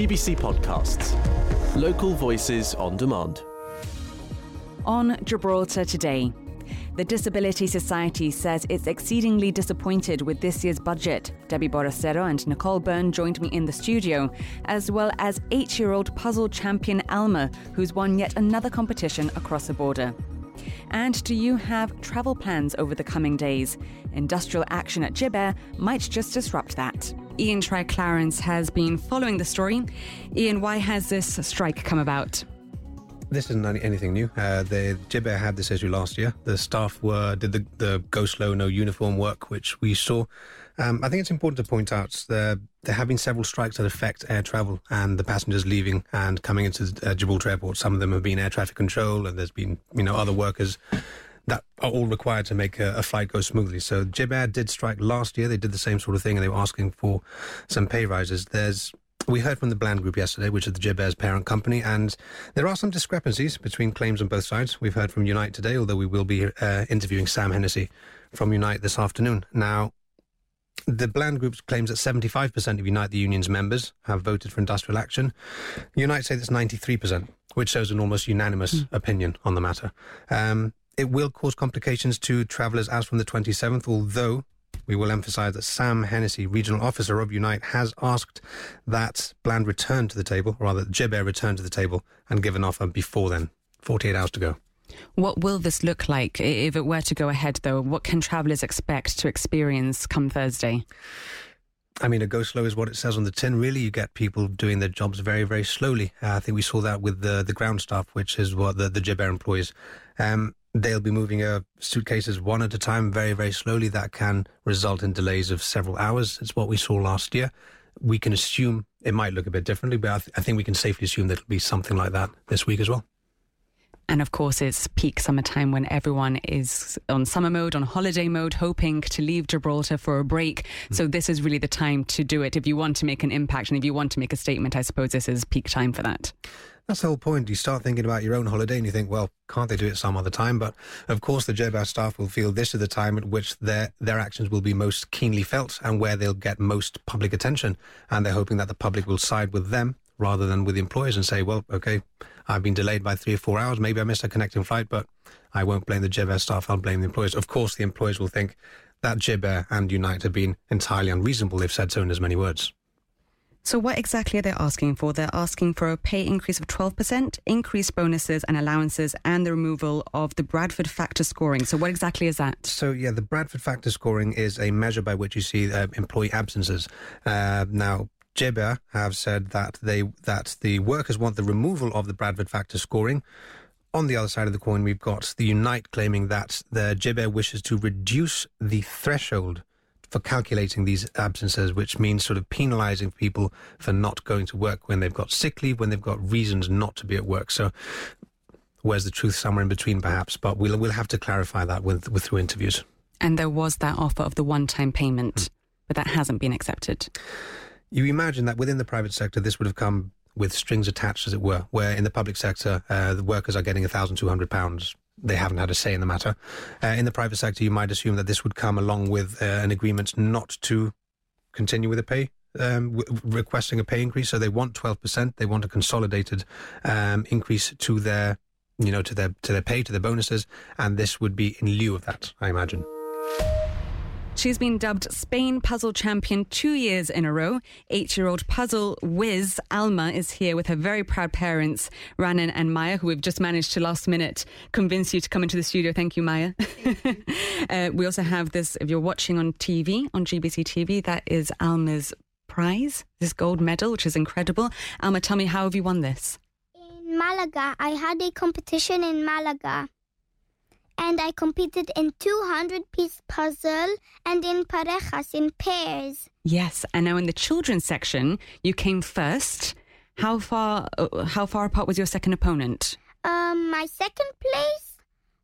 GBC Podcasts. Local voices on demand. On Gibraltar today. The Disability Society says it's exceedingly disappointed with this year's budget. Debbie Borastero and Nicole Byrne joined me in the studio, as well as eight year old puzzle champion Alma, who's won yet another competition across the border. And do you have travel plans over the coming days? Industrial action at GibAir might just disrupt that. Iain Triay-Clarence has been following the story. Iain, why has this strike come about? This isn't anything new. Uh, the GibAir had this issue last year. The staff were did the, the go slow, no uniform work, which we saw. Um, I think it's important to point out there there have been several strikes that affect air travel and the passengers leaving and coming into uh, Gibraltar Airport. Some of them have been air traffic control, and there's been you know other workers that are all required to make a, a flight go smoothly. So GibAir did strike last year. They did the same sort of thing, and they were asking for some pay rises. There's we heard from the Bland Group yesterday, which is the GibAir's parent company, and there are some discrepancies between claims on both sides. We've heard from Unite today, although we will be uh, interviewing Sam Hennessy from Unite this afternoon. Now, the Bland Group claims that 75% of Unite the Union's members have voted for industrial action. Unite say that's 93%, which shows an almost unanimous mm. opinion on the matter. Um, it will cause complications to travellers as from the 27th, although we will emphasise that Sam Hennessy, regional officer of Unite, has asked that Bland return to the table, or rather, GibAir return to the table and give an offer before then. 48 hours to go. What will this look like if it were to go ahead, though? What can travellers expect to experience come Thursday? I mean, a go slow is what it says on the tin. Really, you get people doing their jobs very, very slowly. Uh, I think we saw that with the the ground staff, which is what the the GibAir employs. Um, they'll be moving uh, suitcases one at a time very, very slowly. That can result in delays of several hours. It's what we saw last year. We can assume it might look a bit differently, but I, th- I think we can safely assume that it'll be something like that this week as well. And of course, it's peak summertime when everyone is on summer mode, on holiday mode, hoping to leave Gibraltar for a break. Mm. So, this is really the time to do it. If you want to make an impact and if you want to make a statement, I suppose this is peak time for that. That's the whole point. You start thinking about your own holiday and you think, well, can't they do it some other time? But of course, the GibAir staff will feel this is the time at which their, their actions will be most keenly felt and where they'll get most public attention. And they're hoping that the public will side with them rather than with the employers and say, well, okay, I've been delayed by three or four hours. Maybe I missed a connecting flight, but I won't blame the GibAir staff. I'll blame the employers. Of course, the employers will think that GibAir and Unite have been entirely unreasonable. They've said so in as many words. So, what exactly are they asking for? They're asking for a pay increase of 12%, increased bonuses and allowances, and the removal of the Bradford factor scoring. So, what exactly is that? So, yeah, the Bradford factor scoring is a measure by which you see uh, employee absences. Uh, now, GibAir have said that they that the workers want the removal of the Bradford factor scoring. On the other side of the coin, we've got the Unite claiming that the GibAir wishes to reduce the threshold for calculating these absences, which means sort of penalising people for not going to work when they've got sick leave, when they've got reasons not to be at work. So, where's the truth? Somewhere in between, perhaps. But we'll we'll have to clarify that with, with through interviews. And there was that offer of the one-time payment, mm. but that hasn't been accepted. You imagine that within the private sector, this would have come with strings attached, as it were, where in the public sector, uh, the workers are getting £1,200 they haven't had a say in the matter. Uh, in the private sector, you might assume that this would come along with uh, an agreement not to continue with a pay. Um, w- requesting a pay increase, so they want twelve percent. They want a consolidated um, increase to their, you know, to their to their pay, to their bonuses, and this would be in lieu of that, I imagine. She's been dubbed Spain Puzzle Champion two years in a row. Eight year old puzzle whiz Alma is here with her very proud parents, Raanan and Maya, who have just managed to last minute convince you to come into the studio. Thank you, Maya. uh, we also have this, if you're watching on TV, on GBC TV, that is Alma's prize, this gold medal, which is incredible. Alma, tell me, how have you won this? In Malaga. I had a competition in Malaga and I competed in 200 piece puzzle and in parejas, in pairs. Yes, and now in the children's section, you came first. How far, uh, how far apart was your second opponent? Um, my second place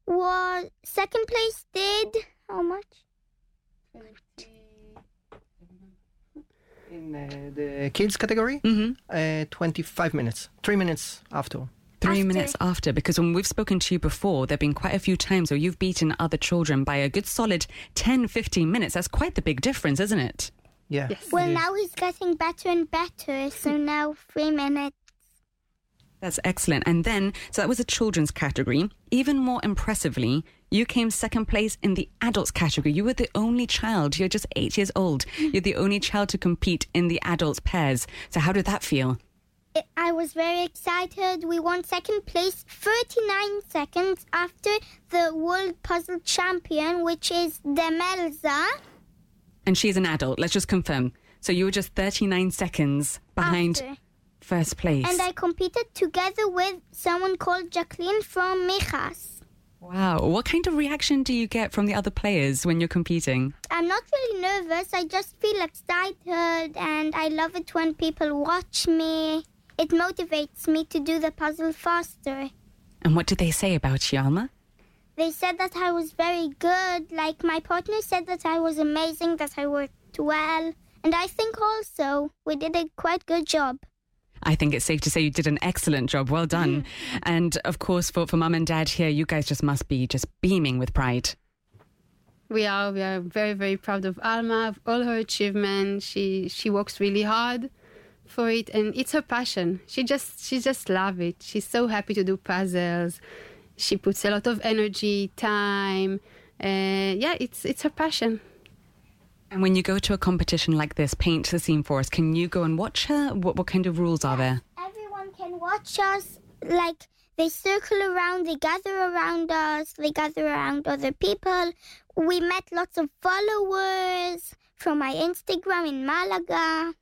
was, second place did, how much? In uh, the kids category, mm-hmm. uh, 25 minutes, three minutes after. Three After. minutes after, because when we've spoken to you before, there have been quite a few times where you've beaten other children by a good solid 10, 15 minutes. That's quite the big difference, isn't it? Yeah. Yes. Well, it is. now he's getting better and better. So now three minutes. That's excellent. And then, so that was a children's category. Even more impressively, you came second place in the adults category. You were the only child. You're just eight years old. Mm. You're the only child to compete in the adults pairs. So how did that feel? I- was very excited. We won second place 39 seconds after the World Puzzle Champion, which is Demelza. And she's an adult. Let's just confirm. So you were just 39 seconds behind After. first place. And I competed together with someone called Jacqueline from Mijas. wow. What kind of reaction do you get from the other players when you're competing? I'm not really nervous. I just feel excited and I love it when people watch me. It motivates me to do the puzzle faster. And what did they say about you, Alma? They said that I was very good. Like my partner said that I was amazing, that I worked well. And I think also we did a quite good job. I think it's safe to say you did an excellent job. Well done. and of course, for, for mum and dad here, you guys just must be just beaming with pride. We are we are very very proud of Alma, of all her achievements. She she works really hard for it, and it's her passion. She just she just love it. She's so happy to do puzzles. She puts a lot of energy, time. Uh, yeah, it's it's her passion. And when you go to a competition like this, paint the scene for us. Can you go and watch her? What, what kind of rules are there? Everyone can watch us. Like they circle around, they gather around us, they gather around other people. We met lots of followers from my Instagram in Malaga.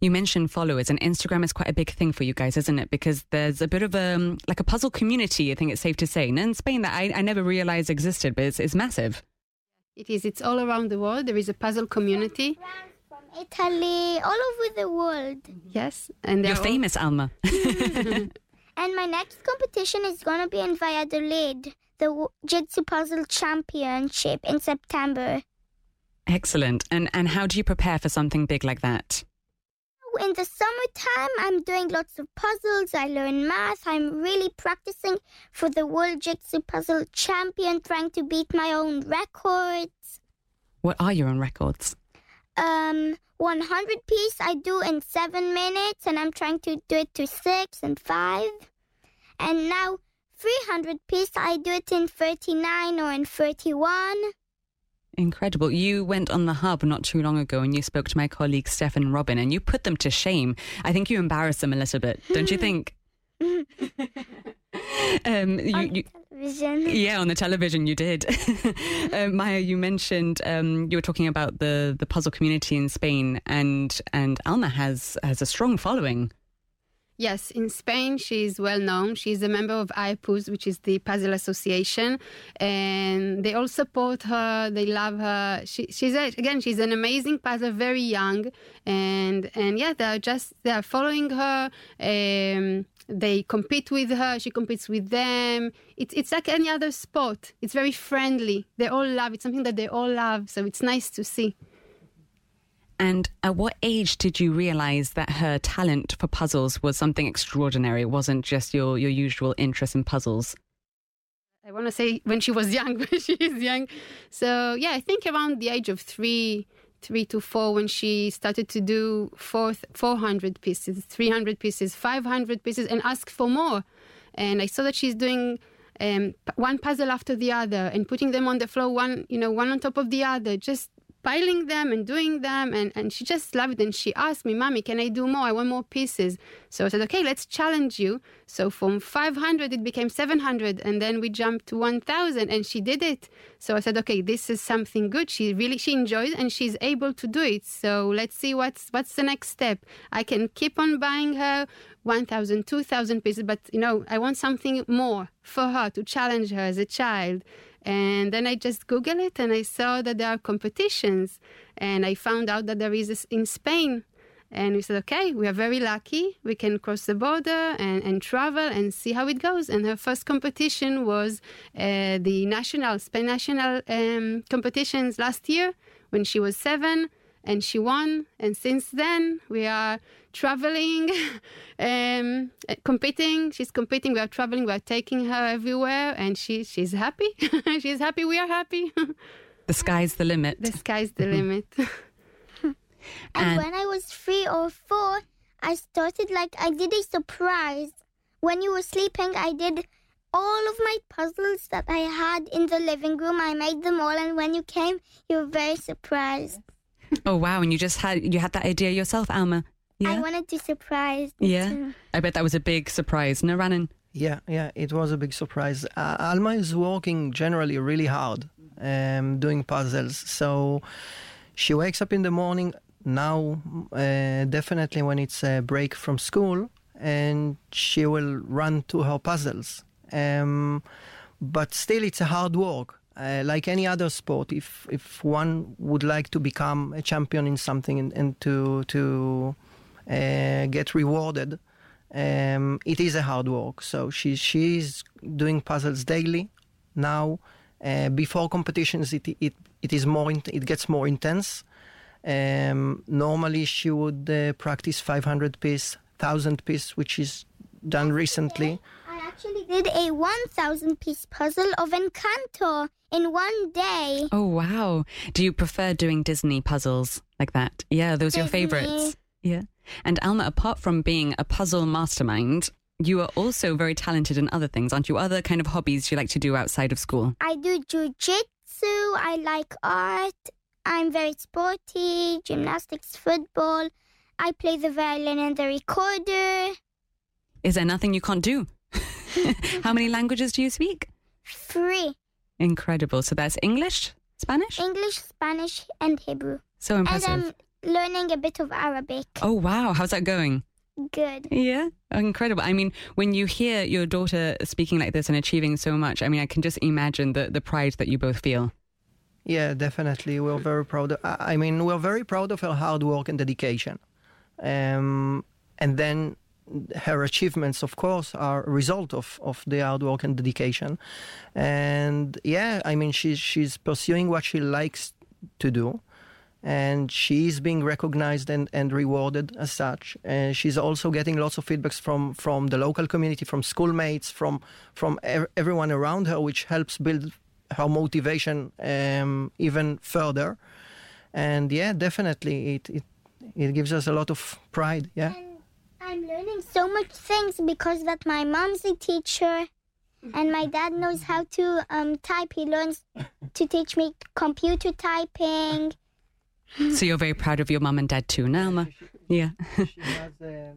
You mentioned followers, and Instagram is quite a big thing for you guys, isn't it? Because there's a bit of a um, like a puzzle community. I think it's safe to say, and in Spain that I, I never realized existed, but it's, it's massive. It is. It's all around the world. There is a puzzle community. From Italy, all over the world. Yes, and You're they're all- famous, Alma. And my next competition is going to be in Valladolid, the W- Jigsaw Puzzle Championship in September. Excellent. And and how do you prepare for something big like that? In the summertime, I'm doing lots of puzzles. I learn math. I'm really practicing for the World Jigsaw Puzzle Champion, trying to beat my own records. What are your own records? Um, 100 piece I do in seven minutes, and I'm trying to do it to six and five. And now 300 piece I do it in 39 or in 31. Incredible. You went on the hub not too long ago and you spoke to my colleague Stefan and Robin and you put them to shame. I think you embarrassed them a little bit, don't you think? um, you, you, yeah, on the television you did. um, Maya, you mentioned um, you were talking about the, the puzzle community in Spain, and and Alma has has a strong following. Yes, in Spain, she's well known. She's a member of IPUS, which is the Puzzle Association, and they all support her. They love her. She, she's a, again, she's an amazing puzzler, very young, and and yeah, they're just they are following her. Um, they compete with her. She competes with them. It's it's like any other sport. It's very friendly. They all love. It's something that they all love. So it's nice to see. And at what age did you realize that her talent for puzzles was something extraordinary? It wasn't just your, your usual interest in puzzles. I want to say when she was young, when she is young. So yeah, I think around the age of three, three to four, when she started to do four, 400 pieces, 300 pieces, 500 pieces, and ask for more. And I saw that she's doing um, one puzzle after the other and putting them on the floor, one, you know, one on top of the other, just piling them and doing them and, and she just loved it. And she asked me mommy can i do more? I want more pieces. So i said okay let's challenge you. So from 500 it became 700 and then we jumped to 1000 and she did it. So i said okay this is something good. She really she enjoys and she's able to do it. So let's see what's what's the next step. I can keep on buying her 1000 2000 pieces but you know i want something more for her to challenge her as a child and then I just Googled it and I saw that there are competitions. And I found out that there is in Spain. And we said, okay, we are very lucky. We can cross the border and, and travel and see how it goes. And her first competition was uh, the national, Spain national um, competitions last year when she was seven and she won. And since then, we are traveling, um, competing. She's competing. We are traveling. We are taking her everywhere, and she she's happy. she's happy. We are happy. The sky's the limit. the sky's the limit. And, And- when I was three or four, I started like I did a surprise. When you were sleeping, I did all of my puzzles that I had in the living room. I made them all, and when you came, you were very surprised. Oh wow! And you just had you had that idea yourself, Alma. Yeah? I wanted to surprise. them Yeah. too. I bet that was a big surprise. No, Raanan. Yeah, yeah, it was a big surprise. Uh, Alma is working generally really hard, um, doing puzzles. So she wakes up in the morning now, uh, definitely when it's a break from school, and she will run to her puzzles. Um, but still, it's a hard work. Uh, like any other sport, if if one would like to become a champion in something and, and to to uh, get rewarded, um, it is a hard work. So she she's doing puzzles daily now. Uh, before competitions, it it it is more it gets more intense. Um, normally, she would uh, practice 500 piece, 1000 piece, which is done recently. Actually did a 1,000 piece puzzle of Encanto in one day. Oh wow! Do you prefer doing Disney puzzles like that? Yeah, those are your Disney. favorites. Yeah. And Alma, apart from being a puzzle mastermind, you are also very talented in other things, aren't you? Other kind of hobbies you like to do outside of school. I do jujitsu. I like art. I'm very sporty. Gymnastics, football. I play the violin and the recorder. Is there nothing you can't do? How many languages do you speak? Three Incredible. So that's English, Spanish? English, Spanish, and Hebrew. So impressive. And. I'm learning a bit of Arabic. Oh wow, how's that going? Good. Yeah, incredible. I mean, when you hear your daughter speaking like this and achieving so much, I mean, I can just imagine the, the pride that you both feel. Yeah, definitely. We're very proud. Of, I I mean, we're very proud of her hard work and dedication. Um, and then her achievements, of course, are a result of, of the hard work and dedication. And yeah, I mean, she's she's pursuing what she likes to do. And she's being recognized and, and rewarded as such. And she's also getting lots of feedbacks from, from the local community, from schoolmates, from from ev- everyone around her, which helps build her motivation um, even further. And yeah, definitely, it, it it gives us a lot of pride. Yeah. And I'm learning so much things because that my mom's a teacher and my dad knows how to um, type. He learns to teach me computer typing. So you're very proud of your mum and dad too, no, Alma? Yeah. she has a,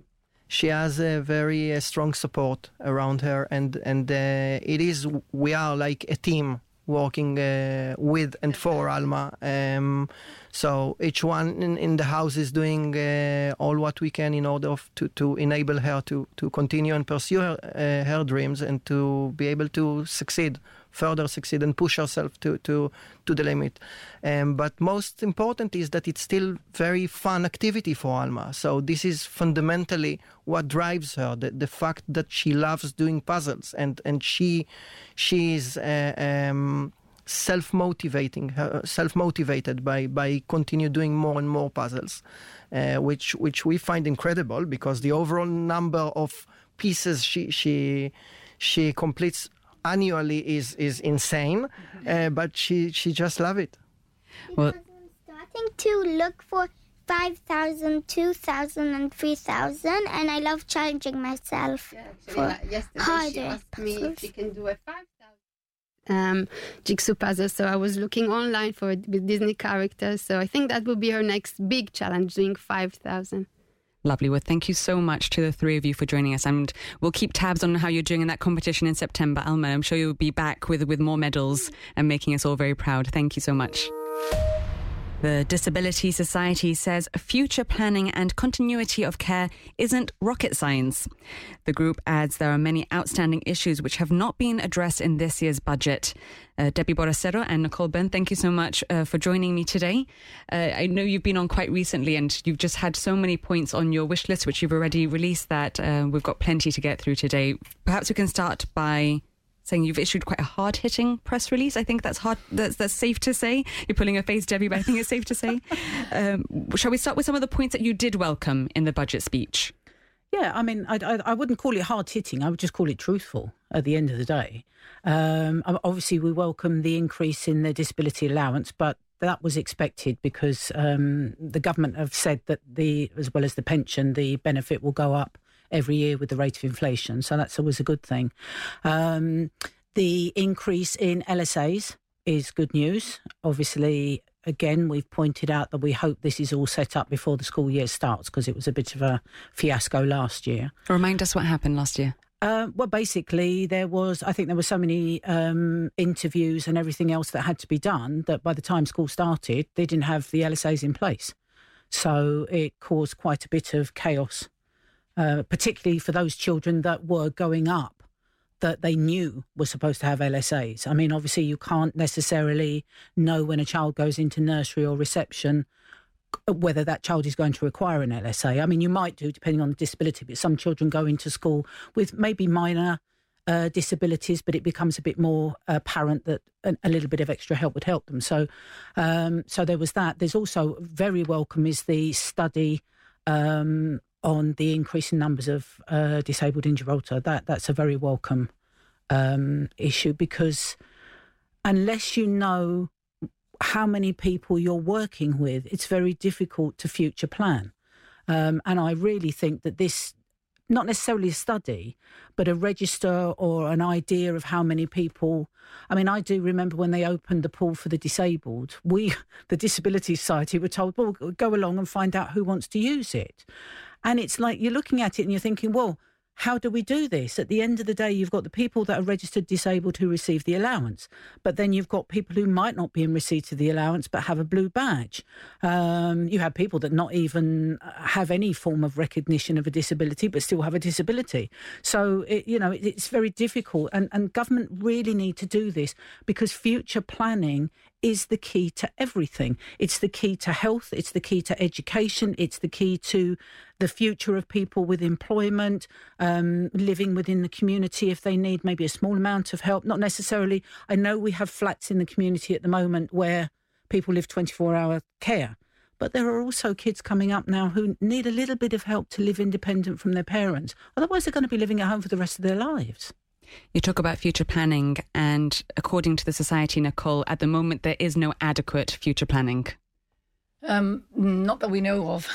she has a very uh, strong support around her, and and uh, it is we are like a team working uh, with and for Alma. Um, so each one in, in the house is doing uh, all what we can in order of, to to enable her to to continue and pursue her, uh, her dreams and to be able to succeed further succeed and push herself to to to the limit. Um, but most important is that it's still very fun activity for Alma. So this is fundamentally what drives her: the, the fact that she loves doing puzzles and and she she is. Uh, um, self-motivating self-motivated by by continue doing more and more puzzles uh, which which we find incredible because the overall number of pieces she she she completes annually is is insane uh, but she she just love it Well- I'm starting to look for 5,000, 2,000, and 3,000, and I love challenging myself. for yesterday harder she asked me puzzles. if she can do a 5,000 um, jigsaw puzzle. So I was looking online for it with Disney characters. So I think that will be her next big challenge, doing 5,000. Lovely. Well, thank you so much to the three of you for joining us. And we'll keep tabs on how you're doing in that competition in September. Alma, I'm sure you'll be back with, with more medals and making us all very proud. Thank you so much. The Disability Society says future planning and continuity of care isn't rocket science. The group adds there are many outstanding issues which have not been addressed in this year's budget. Uh, Debbie Borastero and Nicole Byrne, thank you so much uh, for joining me today. Uh, I know you've been on quite recently and you've just had so many points on your wish list, which you've already released, that uh, we've got plenty to get through today. Perhaps we can start by saying you've issued quite a hard-hitting press release. I think that's hard. That's that's safe to say. You're pulling a face, Debbie, but I think it's safe to say. Um, shall we start with some of the points that you did welcome in the budget speech? Yeah, I mean, I, I, I wouldn't call it hard hitting. I would just call it truthful at the end of the day. Um, obviously, we welcome the increase in the disability allowance, but that was expected because um, the government have said that the, as well as the pension, the benefit will go up every year with the rate of inflation. So that's always a good thing. Um, the increase in LSAs is good news. Obviously, again, we've pointed out that we hope this is all set up before the school year starts because it was a bit of a fiasco last year. Remind us what happened last year. Uh, well, basically, there was, I think there were so many um, interviews and everything else that had to be done that by the time school started, they didn't have the LSAs in place. So it caused quite a bit of chaos, uh, particularly for those children that were going up that they knew were supposed to have LSAs. I mean, obviously, you can't necessarily know when a child goes into nursery or reception whether that child is going to require an LSA. I mean, you might do depending on the disability, but some children go into school with maybe minor uh, disabilities, but it becomes a bit more apparent that a, a, little bit of extra help would help them. So, um, so there was that. There's also very welcome is the study um, on the increase in numbers of uh, disabled in Gibraltar. That that's a very welcome um, issue because unless you know how many people you're working with, it's very difficult to future plan. Um, and I really think that this, not necessarily a study, but a register or an idea of how many people. I mean, I do remember when they opened the pool for the disabled, we, the Disability Society, were told, well, go along and find out who wants to use it. And it's like you're looking at it and you're thinking, well, how do we do this? At the end of the day, you've got the people that are registered disabled who receive the allowance, but then you've got people who might not be in receipt of the allowance but have a blue badge. Um, you have people that not even have any form of recognition of a disability but still have a disability. So, it, you know, it, it's very difficult, and, and government really need to do this because future planning is the key to everything. It's the key to health, it's the key to education, it's the key to the future of people with employment, um, living within the community if they need maybe a small amount of help. Not necessarily, I know we have flats in the community at the moment where people live 24 hour care. But there are also kids coming up now who need a little bit of help to live independent from their parents. Otherwise, they're going to be living at home for the rest of their lives. You talk about future planning, and according to the Society, Nicole, at the moment there is no adequate future planning. Um, not that we know of.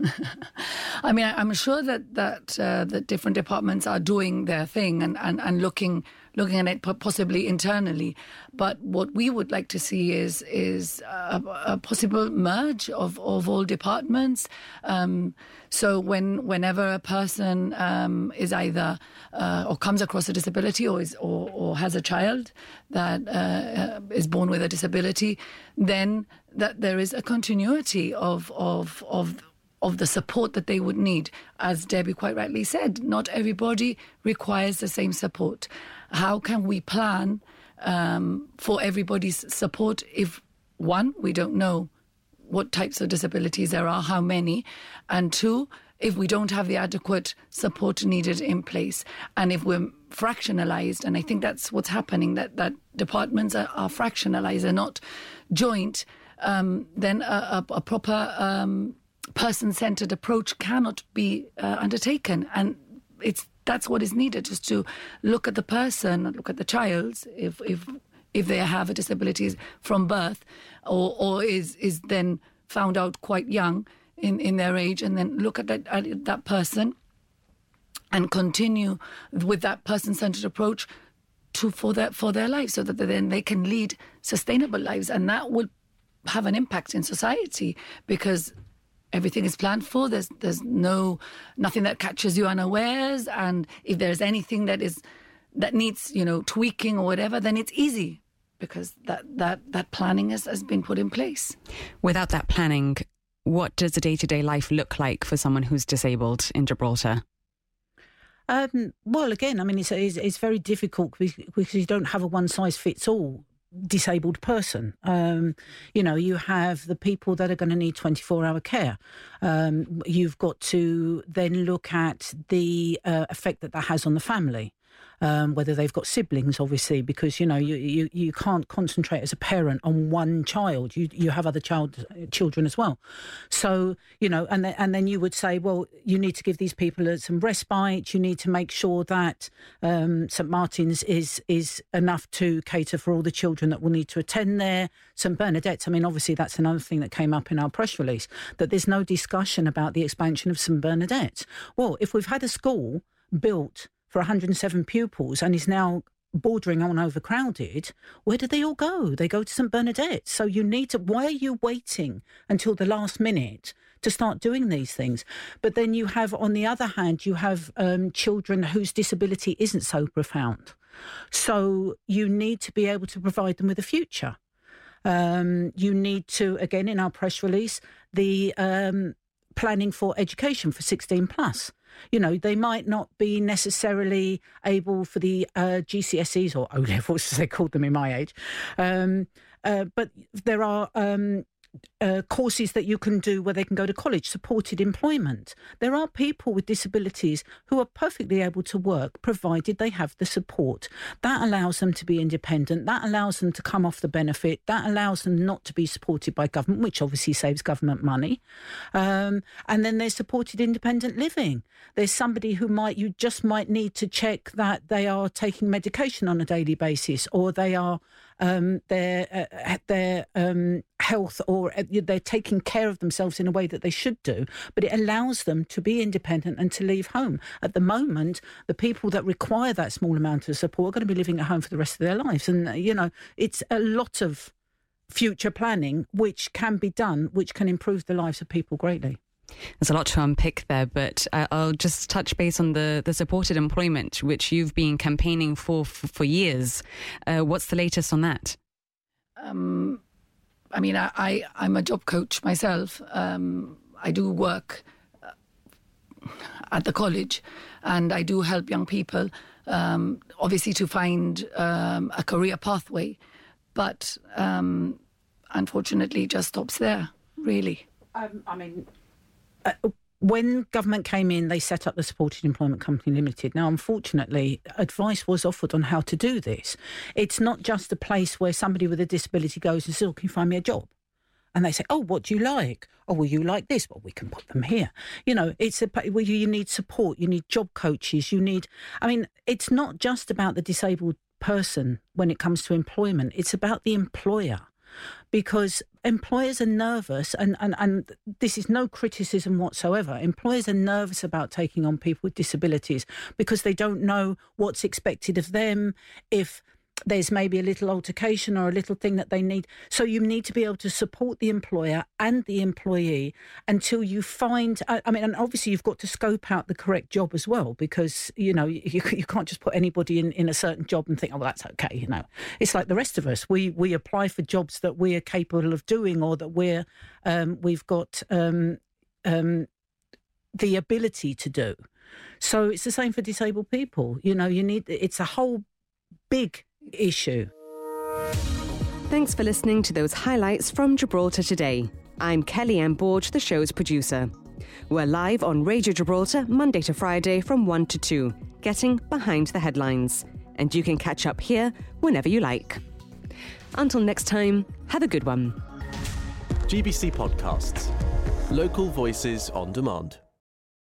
I mean, I'm sure that that uh, that different departments are doing their thing and, and, and looking looking at it possibly internally. But what we would like to see is is a, a possible merge of, of all departments. Um, so when whenever a person um, is either uh, or comes across a disability or is or, or has a child that uh, is born with a disability, then that there is a continuity of of of of the support that they would need. As Debbie quite rightly said, not everybody requires the same support. How can we plan um, for everybody's support if, one, we don't know what types of disabilities there are, how many, and two, if we don't have the adequate support needed in place, and if we're fractionalized, and I think that's what's happening, that, that departments are, are fractionalized, they're not joint, um, then a, a, a proper um, person centered approach cannot be uh, undertaken. And it's that's what is needed is to look at the person, look at the child, if if if they have a disability from birth, or or is is then found out quite young in, in their age, and then look at that at that person and continue with that person centered approach to for their for their lives, so that then they can lead sustainable lives, and that will have an impact in society because everything is planned for. There's there's no nothing that catches you unawares, and if there's anything that is that needs you know tweaking or whatever, then it's easy because that that that planning has, has been put in place. Without that planning, what does a day to day life look like for someone who's disabled in Gibraltar? Um, well, again, I mean, it's, it's, it's very difficult because you don't have a one size fits all disabled person. Um, you know, you have the people that are going to need 24 hour care. Um, you've got to then look at the uh, effect that that has on the family. Um, whether they've got siblings, obviously, because you know you, you, you can't concentrate as a parent on one child. You you have other child children as well. So you know, and then, and then you would say, well, you need to give these people some respite. You need to make sure that um, St Martin's is is enough to cater for all the children that will need to attend there. St Bernadette's. I mean, obviously, that's another thing that came up in our press release that there's no discussion about the expansion of St Bernadette. Well, if we've had a school built for 107 pupils and is now bordering on overcrowded, where do they all go? They go to St Bernadette. So you need to, why are you waiting until the last minute to start doing these things? But then you have, on the other hand, you have um, children whose disability isn't so profound. So you need to be able to provide them with a future. Um, you need to, again, in our press release, the um, planning for education for 16 plus. You know, they might not be necessarily able for the uh, GCSEs or O levels, as they called them in my age. Um, uh, but there are um, uh, courses that you can do where they can go to college, supported employment. There are people with disabilities who are perfectly able to work provided they have the support. That allows them to be independent. That allows them to come off the benefit. That allows them not to be supported by government, which obviously saves government money. Um, and then there's supported independent living. There's somebody who might, you just might need to check that they are taking medication on a daily basis or they are um, their uh, their um, health or uh, they're taking care of themselves in a way that they should do, but it allows them to be independent and to leave home. At the moment, the people that require that small amount of support are going to be living at home for the rest of their lives, and uh, you know it's a lot of future planning which can be done, which can improve the lives of people greatly. There's a lot to unpick there, but I'll just touch base on the, the supported employment, which you've been campaigning for for, for years. Uh, what's the latest on that? Um, I mean, I, I, am a job coach myself. Um, I do work uh, at the college and I do help young people, um, obviously, to find um, a career pathway. But um, unfortunately, it just stops there, really. Um, I mean, uh, when government came in, they set up the Supported Employment Company Limited. Now, unfortunately, advice was offered on how to do this. It's not just a place where somebody with a disability goes and says, oh, can you find me a job? And they say, oh, what do you like? Oh, well, you like this? Well, we can put them here. You know, it's a well, you need support, you need job coaches, you need. I mean, it's not just about the disabled person when it comes to employment. It's about the employer because employers are nervous, and, and, and this is no criticism whatsoever. Employers are nervous about taking on people with disabilities because they don't know what's expected of them, if there's maybe a little altercation or a little thing that they need. So you need to be able to support the employer and the employee until you find. I, mean, and obviously you've got to scope out the correct job as well because you know you, you can't just put anybody in, in a certain job and think, oh, that's okay. You know, it's like the rest of us. We we apply for jobs that we are capable of doing or that we're um, we've got um, um, the ability to do. So it's the same for disabled people. You know, you need it's a whole big issue. Thanks for listening to those highlights from Gibraltar today. I'm Kelly Ann Borge, the show's producer. We're live on Radio Gibraltar Monday to Friday from 1 to 2, getting behind the headlines. And you can catch up here whenever you like. Until next time, have a good one. GBC Podcasts. Local voices on demand.